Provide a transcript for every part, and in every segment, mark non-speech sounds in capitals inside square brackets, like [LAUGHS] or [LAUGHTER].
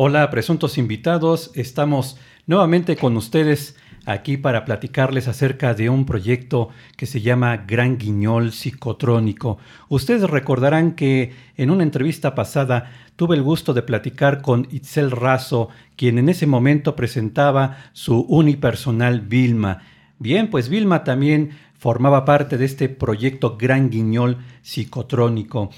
Hola, presuntos invitados. Estamos nuevamente con ustedes aquí para platicarles acerca de un proyecto que se llama Gran Guiñol Psicotrónico. Ustedes recordarán que en una entrevista pasada tuve el gusto de platicar con Itzel Razo, quien en ese momento presentaba su unipersonal Vilma. Bien, pues Vilma también formaba parte de este proyecto Gran Guiñol Psicotrónico.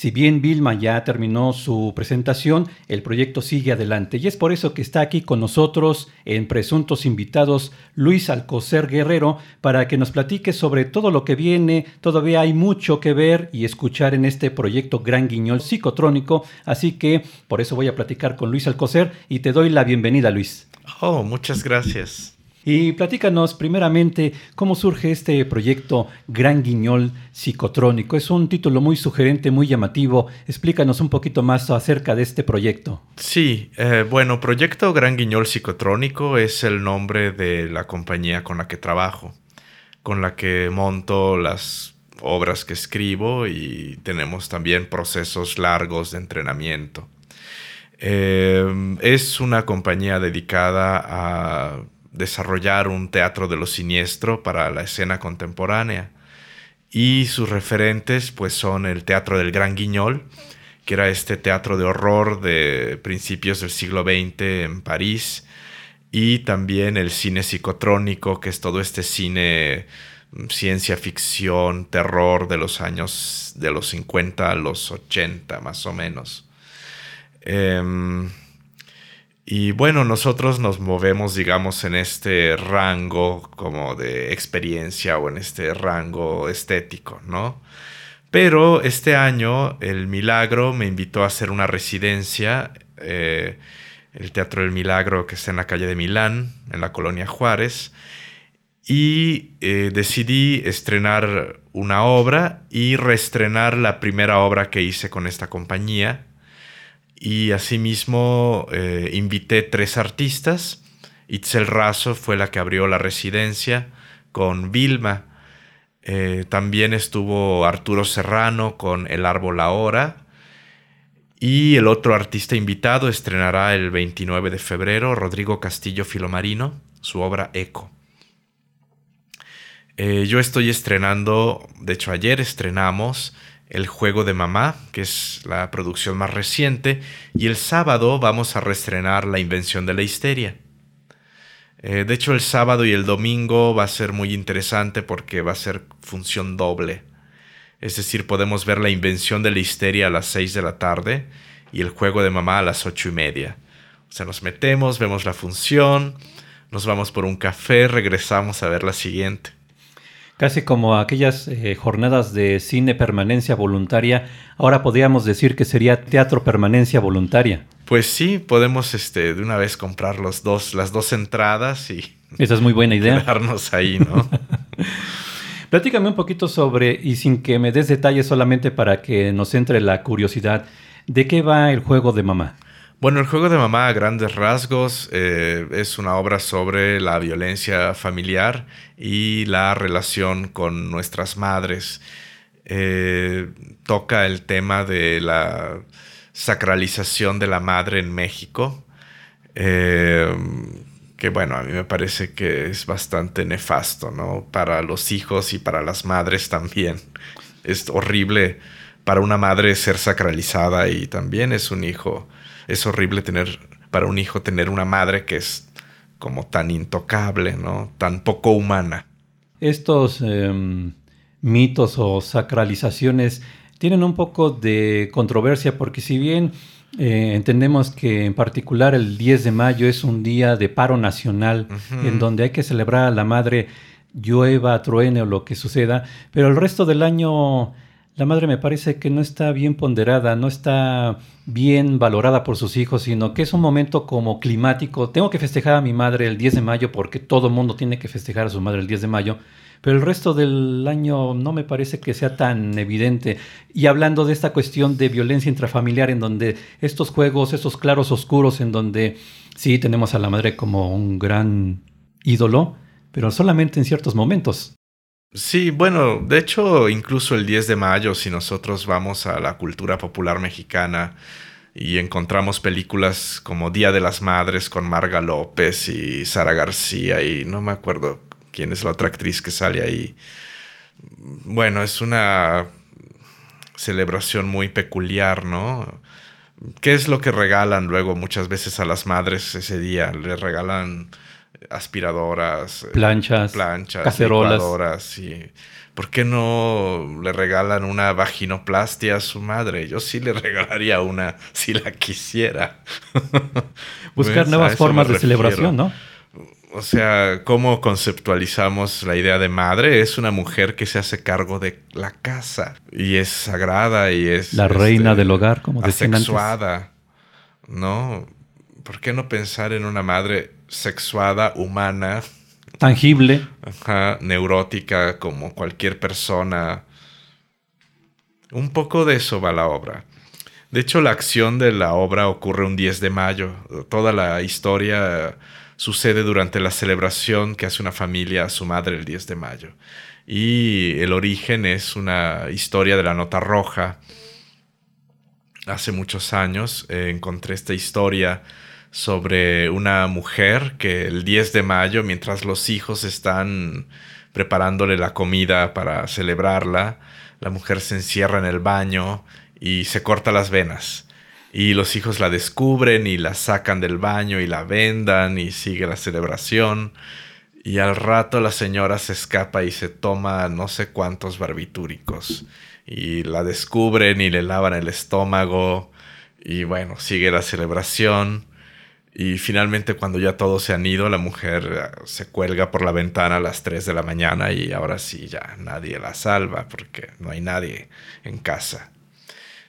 Si bien Vilma ya terminó su presentación, el proyecto sigue adelante y es por eso que está aquí con nosotros en presuntos invitados Luis Alcocer Guerrero para que nos platique sobre todo lo que viene. Todavía hay mucho que ver y escuchar en este proyecto Gran Guiñol Psicotrónico, así que por eso voy a platicar con Luis Alcocer y te doy la bienvenida Luis. Oh, muchas gracias. Y platícanos primeramente cómo surge este proyecto Gran Guiñol Psicotrónico. Es un título muy sugerente, muy llamativo. Explícanos un poquito más acerca de este proyecto. Sí, eh, bueno, Proyecto Gran Guiñol Psicotrónico es el nombre de la compañía con la que trabajo, con la que monto las obras que escribo y tenemos también procesos largos de entrenamiento. Eh, es una compañía dedicada a desarrollar un teatro de lo siniestro para la escena contemporánea. Y sus referentes pues son el Teatro del Gran Guiñol, que era este teatro de horror de principios del siglo XX en París, y también el cine psicotrónico, que es todo este cine mm, ciencia ficción, terror de los años de los 50 a los 80 más o menos. Em, y bueno, nosotros nos movemos, digamos, en este rango como de experiencia o en este rango estético, ¿no? Pero este año el Milagro me invitó a hacer una residencia, eh, el Teatro del Milagro que está en la calle de Milán, en la colonia Juárez, y eh, decidí estrenar una obra y reestrenar la primera obra que hice con esta compañía, y asimismo eh, invité tres artistas. Itzel Razo fue la que abrió la residencia con Vilma. Eh, también estuvo Arturo Serrano con El Árbol Ahora. Y el otro artista invitado estrenará el 29 de febrero, Rodrigo Castillo Filomarino, su obra Eco. Eh, yo estoy estrenando, de hecho ayer estrenamos el juego de mamá, que es la producción más reciente, y el sábado vamos a reestrenar La invención de la histeria. Eh, de hecho, el sábado y el domingo va a ser muy interesante porque va a ser función doble. Es decir, podemos ver la invención de la histeria a las 6 de la tarde y el juego de mamá a las ocho y media. O sea, nos metemos, vemos la función, nos vamos por un café, regresamos a ver la siguiente. Casi como aquellas eh, jornadas de cine permanencia voluntaria, ahora podríamos decir que sería teatro permanencia voluntaria. Pues sí, podemos este, de una vez comprar los dos, las dos entradas y... Esa es muy buena idea. Quedarnos ahí, ¿no? [LAUGHS] Platícame un poquito sobre, y sin que me des detalles solamente para que nos entre la curiosidad, ¿de qué va el juego de mamá? Bueno, el juego de mamá a grandes rasgos eh, es una obra sobre la violencia familiar y la relación con nuestras madres. Eh, toca el tema de la sacralización de la madre en México, eh, que bueno, a mí me parece que es bastante nefasto, ¿no? Para los hijos y para las madres también. Es horrible para una madre ser sacralizada y también es un hijo es horrible tener, para un hijo, tener una madre que es como tan intocable, ¿no? Tan poco humana. Estos em, mitos o sacralizaciones tienen un poco de controversia porque si bien eh, entendemos que en particular el 10 de mayo es un día de paro nacional en donde hay que celebrar a la madre llueva, truene o lo que suceda, pero el resto del año la madre me parece que no está bien ponderada, no está bien valorada por sus hijos, sino que es un momento como climático. Tengo que festejar a mi madre el 10 de mayo porque todo el mundo tiene que festejar a su madre el 10 de mayo, pero el resto del año no me parece que sea tan evidente. Y hablando de esta cuestión de violencia intrafamiliar, en donde estos juegos, estos claros oscuros, en donde sí tenemos a la madre como un gran ídolo, pero solamente en ciertos momentos. Sí, bueno, de hecho, incluso el 10 de mayo, si nosotros vamos a la cultura popular mexicana, y encontramos películas como Día de las Madres con Marga López y Sara García y no me acuerdo quién es la otra actriz que sale ahí. Bueno, es una celebración muy peculiar, ¿no? ¿Qué es lo que regalan luego muchas veces a las madres ese día? Le regalan aspiradoras, eh, planchas, planchas cacerolas. ¿Por qué no le regalan una vaginoplastia a su madre? Yo sí le [LAUGHS] regalaría una si la quisiera. [LAUGHS] Buscar nuevas formas de celebración, ¿no? O sea, ¿cómo conceptualizamos la idea de madre? Es una mujer que se hace cargo de la casa y es sagrada y es... La reina este, del hogar, como decían asexuada, ¿no? ¿Por qué no pensar en una madre sexuada, humana? Tangible. Ajá, neurótica como cualquier persona. Un poco de eso va la obra. De hecho, la acción de la obra ocurre un 10 de mayo. Toda la historia sucede durante la celebración que hace una familia a su madre el 10 de mayo. Y el origen es una historia de la nota roja. Hace muchos años eh, encontré esta historia sobre una mujer que el 10 de mayo, mientras los hijos están preparándole la comida para celebrarla, la mujer se encierra en el baño y se corta las venas. Y los hijos la descubren y la sacan del baño y la vendan y sigue la celebración. Y al rato la señora se escapa y se toma no sé cuántos barbitúricos. Y la descubren y le lavan el estómago. Y bueno, sigue la celebración. Y finalmente cuando ya todos se han ido, la mujer eh, se cuelga por la ventana a las 3 de la mañana y ahora sí ya nadie la salva porque no hay nadie en casa.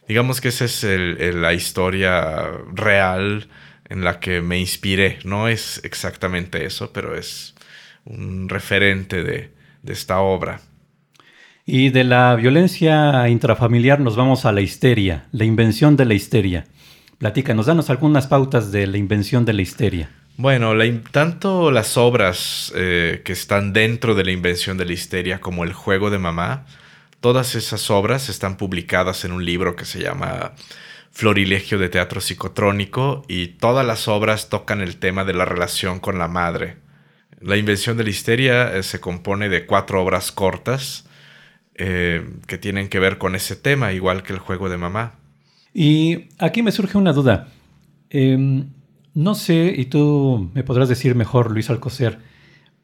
Digamos que esa es la historia real en la que me inspiré. No es exactamente eso, pero es un referente de, de esta obra. Y de la violencia intrafamiliar nos vamos a la histeria, la invención de la histeria. Platícanos, danos algunas pautas de la invención de la histeria. Bueno, tanto las obras eh, que están dentro de la invención de la histeria como el juego de mamá Todas esas obras están publicadas en un libro que se llama Florilegio de Teatro Psicotrónico y todas las obras tocan el tema de la relación con la madre. La invención de la histeria eh, se compone de cuatro obras cortas eh, que tienen que ver con ese tema, igual que el juego de mamá. Y aquí me surge una duda. Em, no sé, y tú me podrás decir mejor, Luis Alcocer,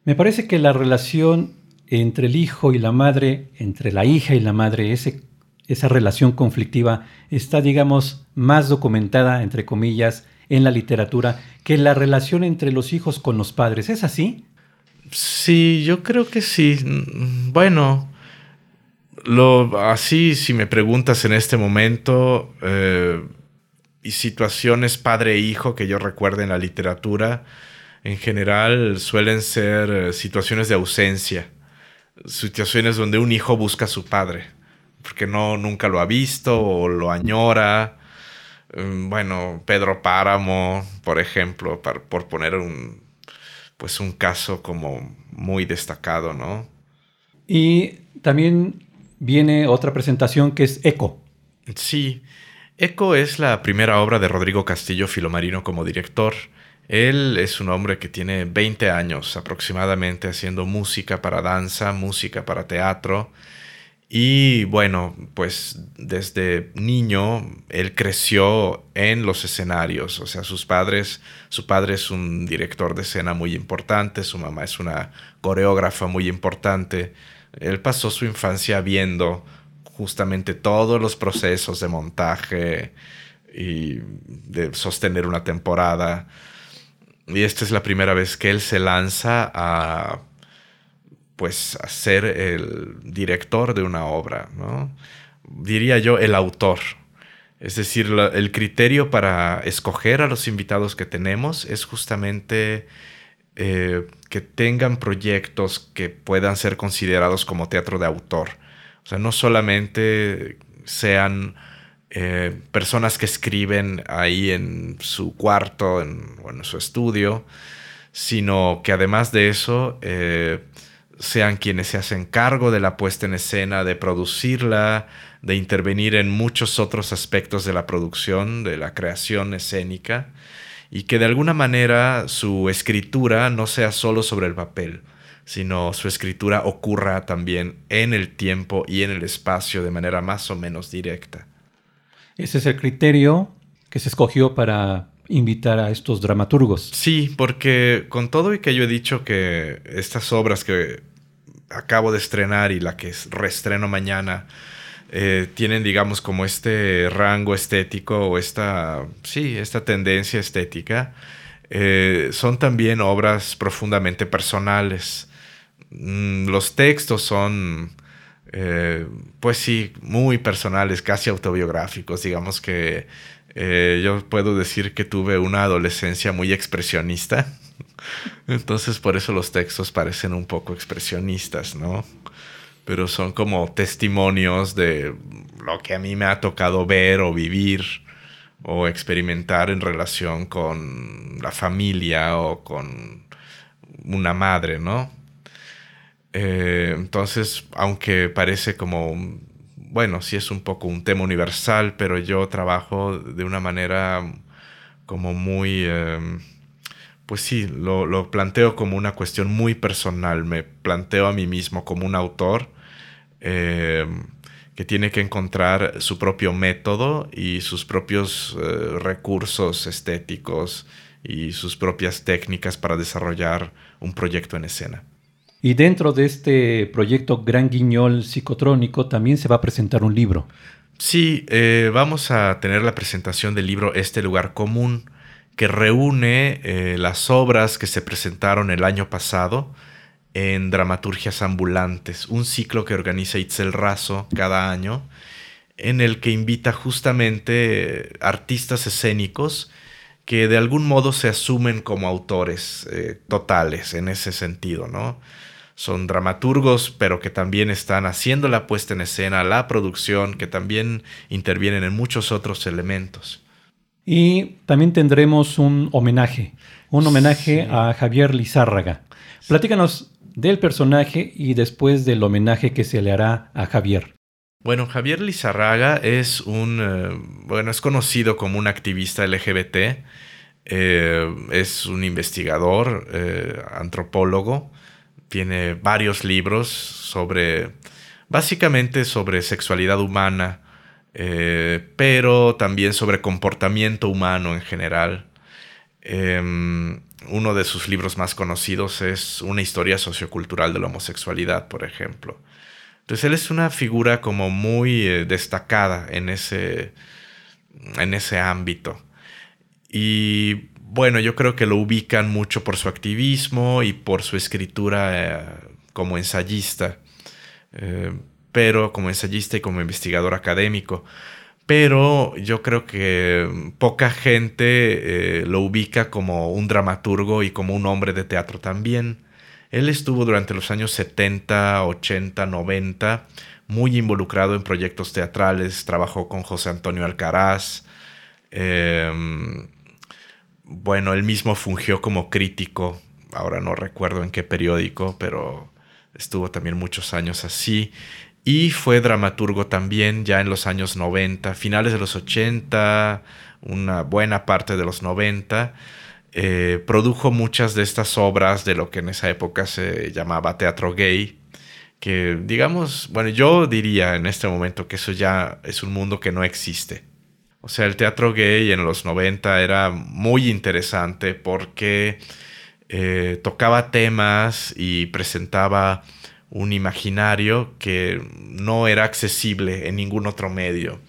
me parece que la relación entre el hijo y la madre, entre la hija y la madre, ese, esa relación conflictiva está, digamos, más documentada, entre comillas, en la literatura que la relación entre los hijos con los padres. ¿Es así? Sí, yo creo que sí. Bueno, lo, así, si me preguntas en este momento, eh, y situaciones padre-hijo que yo recuerde en la literatura, en general suelen ser eh, situaciones de ausencia situaciones donde un hijo busca a su padre, porque no, nunca lo ha visto o lo añora. Mm, bueno, Pedro Páramo, por ejemplo, por poner un, pues un caso como muy destacado, ¿no? Y también viene otra presentación que es Eco. Sí, Eco es la primera obra de Rodrigo Castillo Filomarino como director. Él es un hombre que tiene 20 años aproximadamente haciendo música para danza, música para teatro. Y bueno, pues desde niño él creció en los escenarios, o sea, sus padres, su padre es un director de escena muy importante, su mamá es una coreógrafa muy importante. Él pasó su infancia viendo justamente todos los procesos de montaje y de sostener una temporada. Y esta es la primera vez que él se lanza a pues a ser el director de una obra, ¿no? Diría yo el autor. Es decir, el criterio para escoger a los invitados que tenemos es justamente eh, que tengan proyectos que puedan ser considerados como teatro de autor. O sea, no solamente sean eh, personas que escriben ahí en su cuarto en, o en su estudio, sino que además de eso eh, sean quienes se hacen cargo de la puesta en escena, de producirla, de intervenir en muchos otros aspectos de la producción, de la creación escénica, y que de alguna manera su escritura no sea solo sobre el papel, sino su escritura ocurra también en el tiempo y en el espacio de manera más o menos directa. Ese es el criterio que se escogió para invitar a estos dramaturgos. Sí, porque con todo y que yo he dicho que estas obras que acabo de estrenar y la que reestreno mañana eh, tienen, digamos, como este rango estético o esta, sí, esta tendencia estética, eh, son también obras profundamente personales. Mm, los textos son, eh, pues sí, muy personales, casi autobiográficos, digamos que yo puedo decir que tuve una adolescencia muy expresionista. [LAUGHS] Entonces por eso los textos parecen un poco expresionistas, ¿no? Pero son como testimonios de lo que a mí me ha tocado ver o vivir o experimentar en relación con la familia o con una madre, ¿no? Eh, entonces, aunque parece como bueno, sí es un poco un tema universal, pero yo trabajo de una manera como muy, em, pues sí, lo, planteo como una cuestión muy personal, me planteo a mí mismo como un autor em, que tiene que encontrar su propio método y sus propios eh, recursos estéticos y sus propias técnicas para desarrollar un proyecto en escena. Y dentro de este proyecto Gran Guiñol Psicotrónico también se va a presentar un libro. Sí, eh, vamos a tener la presentación del libro Este lugar común, que reúne eh, las obras que se presentaron el año pasado en Dramaturgias Ambulantes, un ciclo que organiza Itzel Razo cada año, en el que invita justamente artistas escénicos que de algún modo se asumen como autores eh, totales en ese sentido, ¿no? son dramaturgos, pero que también están haciendo la puesta en escena, la producción, que también intervienen en muchos otros elementos. Y también tendremos un homenaje, un homenaje a Javier Lizárraga. Platícanos del personaje y después del homenaje que se le hará a Javier. Bueno, Javier Lizárraga es un, eh, bueno, es conocido como un activista LGBT, eh, es un investigador, eh, antropólogo, tiene varios libros sobre, básicamente sobre sexualidad humana, pero también sobre comportamiento humano en general. Em, uno de sus libros más conocidos es Una historia sociocultural de la homosexualidad, por ejemplo. Entonces él es una figura como muy eh, destacada en ese, en ese ámbito. Y bueno, yo creo que lo ubican mucho por su activismo y por su escritura eh, como ensayista, eh, pero como ensayista y como investigador académico. Pero yo creo que poca gente eh, lo ubica como un dramaturgo y como un hombre de teatro también. Él estuvo durante los años 70, 80, 90 muy involucrado en proyectos teatrales, trabajó con José Antonio Alcaraz, bueno, él mismo fungió como crítico, ahora no recuerdo en qué periódico, pero estuvo también muchos años así. Y fue dramaturgo también ya en los años 90, finales de los 80, una buena parte de los 90. Eh, produjo muchas de estas obras de lo que en esa época se llamaba teatro gay, que digamos, bueno, yo diría en este momento que eso ya es un mundo que no existe. O sea, el teatro gay en los 90 era muy interesante porque eh, tocaba temas y presentaba un imaginario que no era accesible en ningún otro medio.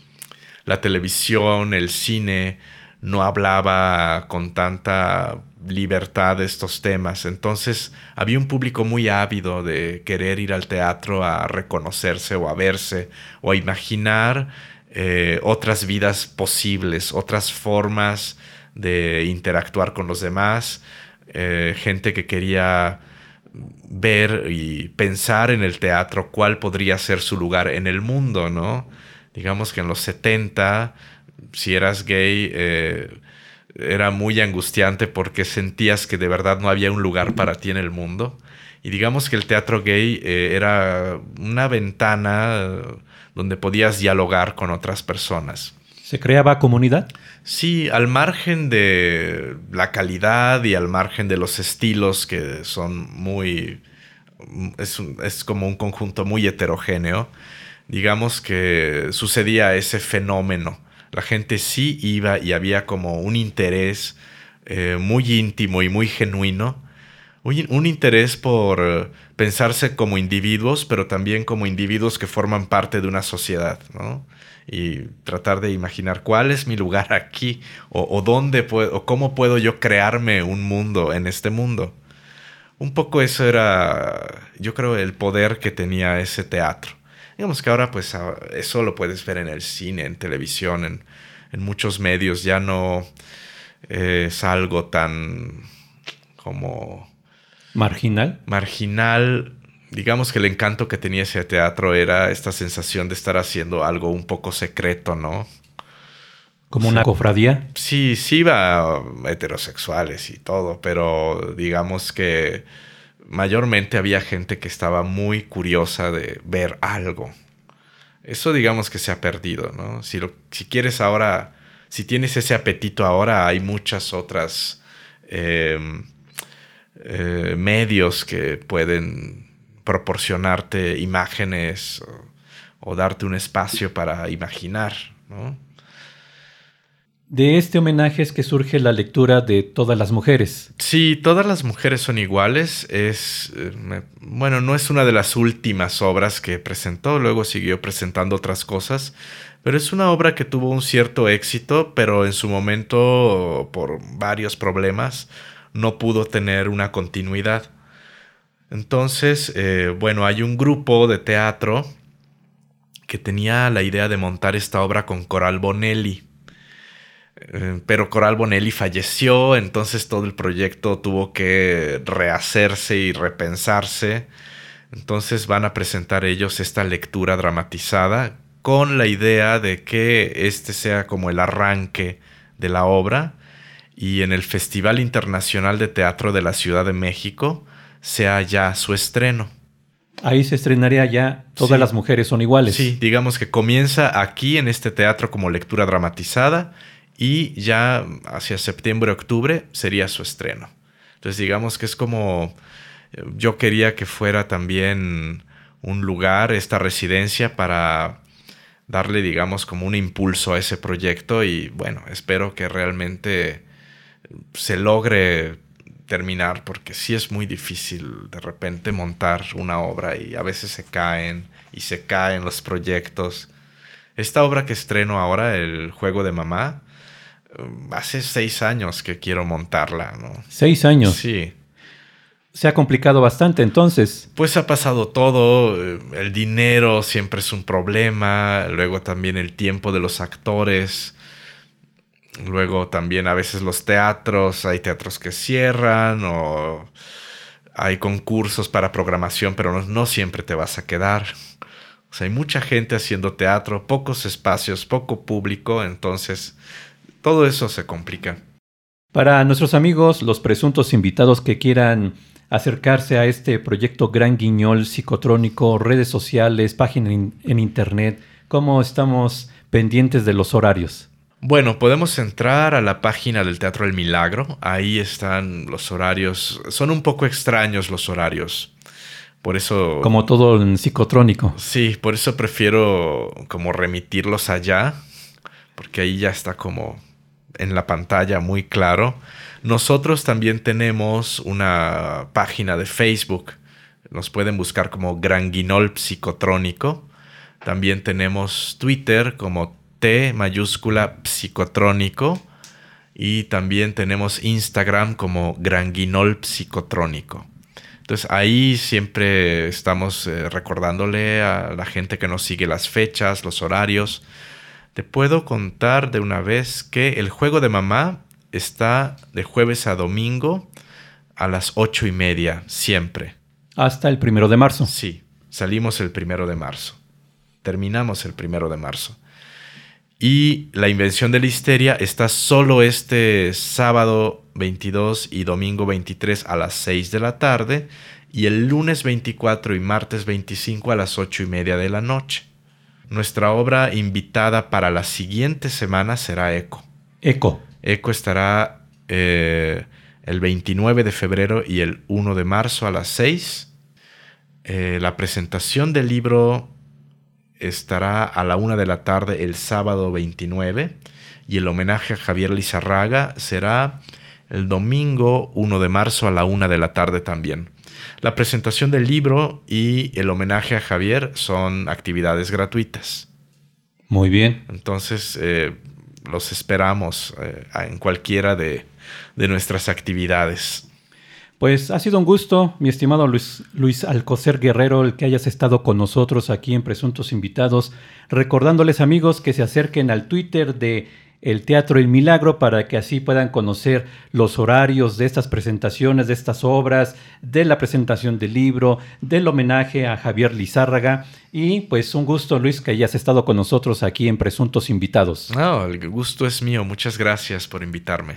La televisión, el cine, no hablaba con tanta libertad de estos temas. Entonces había un público muy ávido de querer ir al teatro a reconocerse o a verse o a imaginar eh, otras vidas posibles, otras formas de interactuar con los demás, eh, gente que quería ver y pensar en el teatro cuál podría ser su lugar en el mundo, ¿no? Digamos que en los 70, si eras gay, eh, era muy angustiante porque sentías que de verdad no había un lugar para ti en el mundo Y digamos que el teatro gay eh, era una ventana donde podías dialogar con otras personas. ¿Se creaba comunidad? Sí, al margen de la calidad y al margen de los estilos que son muy... Es, es como un conjunto muy heterogéneo. Digamos que sucedía ese fenómeno. La gente sí iba y había como un interés eh, muy íntimo y muy genuino un interés por pensarse como individuos, pero también como individuos que forman parte de una sociedad, ¿no? Y tratar de imaginar cuál es mi lugar aquí, o, dónde puedo, o cómo puedo yo crearme un mundo en este mundo. Un poco eso era, yo creo, el poder que tenía ese teatro. Digamos que ahora, pues, eso lo puedes ver en el cine, en televisión, en, muchos medios. Ya no es algo tan como Marginal. Marginal. Digamos que el encanto que tenía ese teatro era esta sensación de estar haciendo algo un poco secreto, ¿no? ¿Como una cofradía? Sí, sí iba heterosexuales y todo, pero digamos que mayormente había gente que estaba muy curiosa de ver algo. Eso digamos que se ha perdido, ¿no? Si, lo, si quieres ahora, si tienes ese apetito ahora, hay muchas otras em, eh, medios que pueden proporcionarte imágenes o, darte un espacio para imaginar. De este homenaje es que surge la lectura de Todas las mujeres. Sí, Todas las mujeres son iguales. Es, eh, bueno, no es una de las últimas obras que presentó, luego siguió presentando otras cosas, pero es una obra que tuvo un cierto éxito, pero en su momento, por varios problemas, no pudo tener una continuidad. Entonces, eh, bueno, hay un grupo de teatro que tenía la idea de montar esta obra con Coral Bonelli. Eh, pero Coral Bonelli falleció, entonces todo el proyecto tuvo que rehacerse y repensarse. Entonces van a presentar ellos esta lectura dramatizada con la idea de que este sea como el arranque de la obra y en el Festival Internacional de Teatro de la Ciudad de México sea ya su estreno. Ahí se estrenaría ya Todas las mujeres son iguales. Sí, digamos que comienza aquí en este teatro como lectura dramatizada y ya hacia septiembre, octubre sería su estreno. Entonces digamos que es como yo quería que fuera también un lugar, esta residencia para darle digamos como un impulso a ese proyecto y bueno, espero que realmente se logre terminar, porque sí es muy difícil de repente montar una obra y a veces se caen y se caen los proyectos. Esta obra que estreno ahora, El Juego de Mamá, um, hace seis años que quiero montarla, ¿no? ¿Seis años? Sí. Se ha complicado bastante entonces. Pues ha pasado todo, eh, el dinero siempre es un problema, luego también el tiempo de los actores Luego también a veces los teatros, hay teatros que cierran o hay concursos para programación, pero no, siempre te vas a quedar. O sea, hay mucha gente haciendo teatro, pocos espacios, poco público, entonces todo eso se complica. Para nuestros amigos, los presuntos invitados que quieran acercarse a este proyecto Gran Guiñol psicotrónico, redes sociales, página en internet, ¿cómo estamos pendientes de los horarios? Bueno, podemos entrar a la página del Teatro El Milagro. Ahí están los horarios. Son un poco extraños los horarios. Por eso... Como todo en psicotrónico. Sí, por eso prefiero como remitirlos allá. Porque ahí ya está como en la pantalla muy claro. Nosotros también tenemos una página de Facebook. Nos pueden buscar como Granguinol Psicotrónico. También tenemos Twitter como T mayúscula psicotrónico. Y también tenemos Instagram como Granguinol Psicotrónico. Entonces ahí siempre estamos eh, recordándole a la gente que nos sigue las fechas, los horarios. Te puedo contar de una vez que el juego de mamá está de jueves a domingo a las ocho y media, siempre. Hasta el primero de marzo. Sí, salimos el primero de marzo. Terminamos el primero de marzo. Y la invención de la histeria está solo este sábado 22 y domingo 23 a las 6 de la tarde y el lunes 24 y martes 25 a las 8 y media de la noche. Nuestra obra invitada para la siguiente semana será Eco. Eco. Eco estará eh, el 29 de febrero y el 1 de marzo a las 6. Eh, la presentación del libro estará a la 1 de la tarde el sábado 29 y el homenaje a Javier Lizarraga será el domingo 1 de marzo a la 1 de la tarde también. La presentación del libro y el homenaje a Javier son actividades gratuitas. Muy bien. Entonces, eh, los esperamos eh, en cualquiera de, de, nuestras actividades. Pues ha sido un gusto, mi estimado Luis, Luis Alcocer Guerrero, el que hayas estado con nosotros aquí en Presuntos Invitados, recordándoles amigos que se acerquen al Twitter de el Teatro El Milagro para que así puedan conocer los horarios de estas presentaciones, de estas obras, de la presentación del libro, del homenaje a Javier Lizárraga. Y pues un gusto, Luis, que hayas estado con nosotros aquí en Presuntos Invitados. No, el gusto es mío. Muchas gracias por invitarme.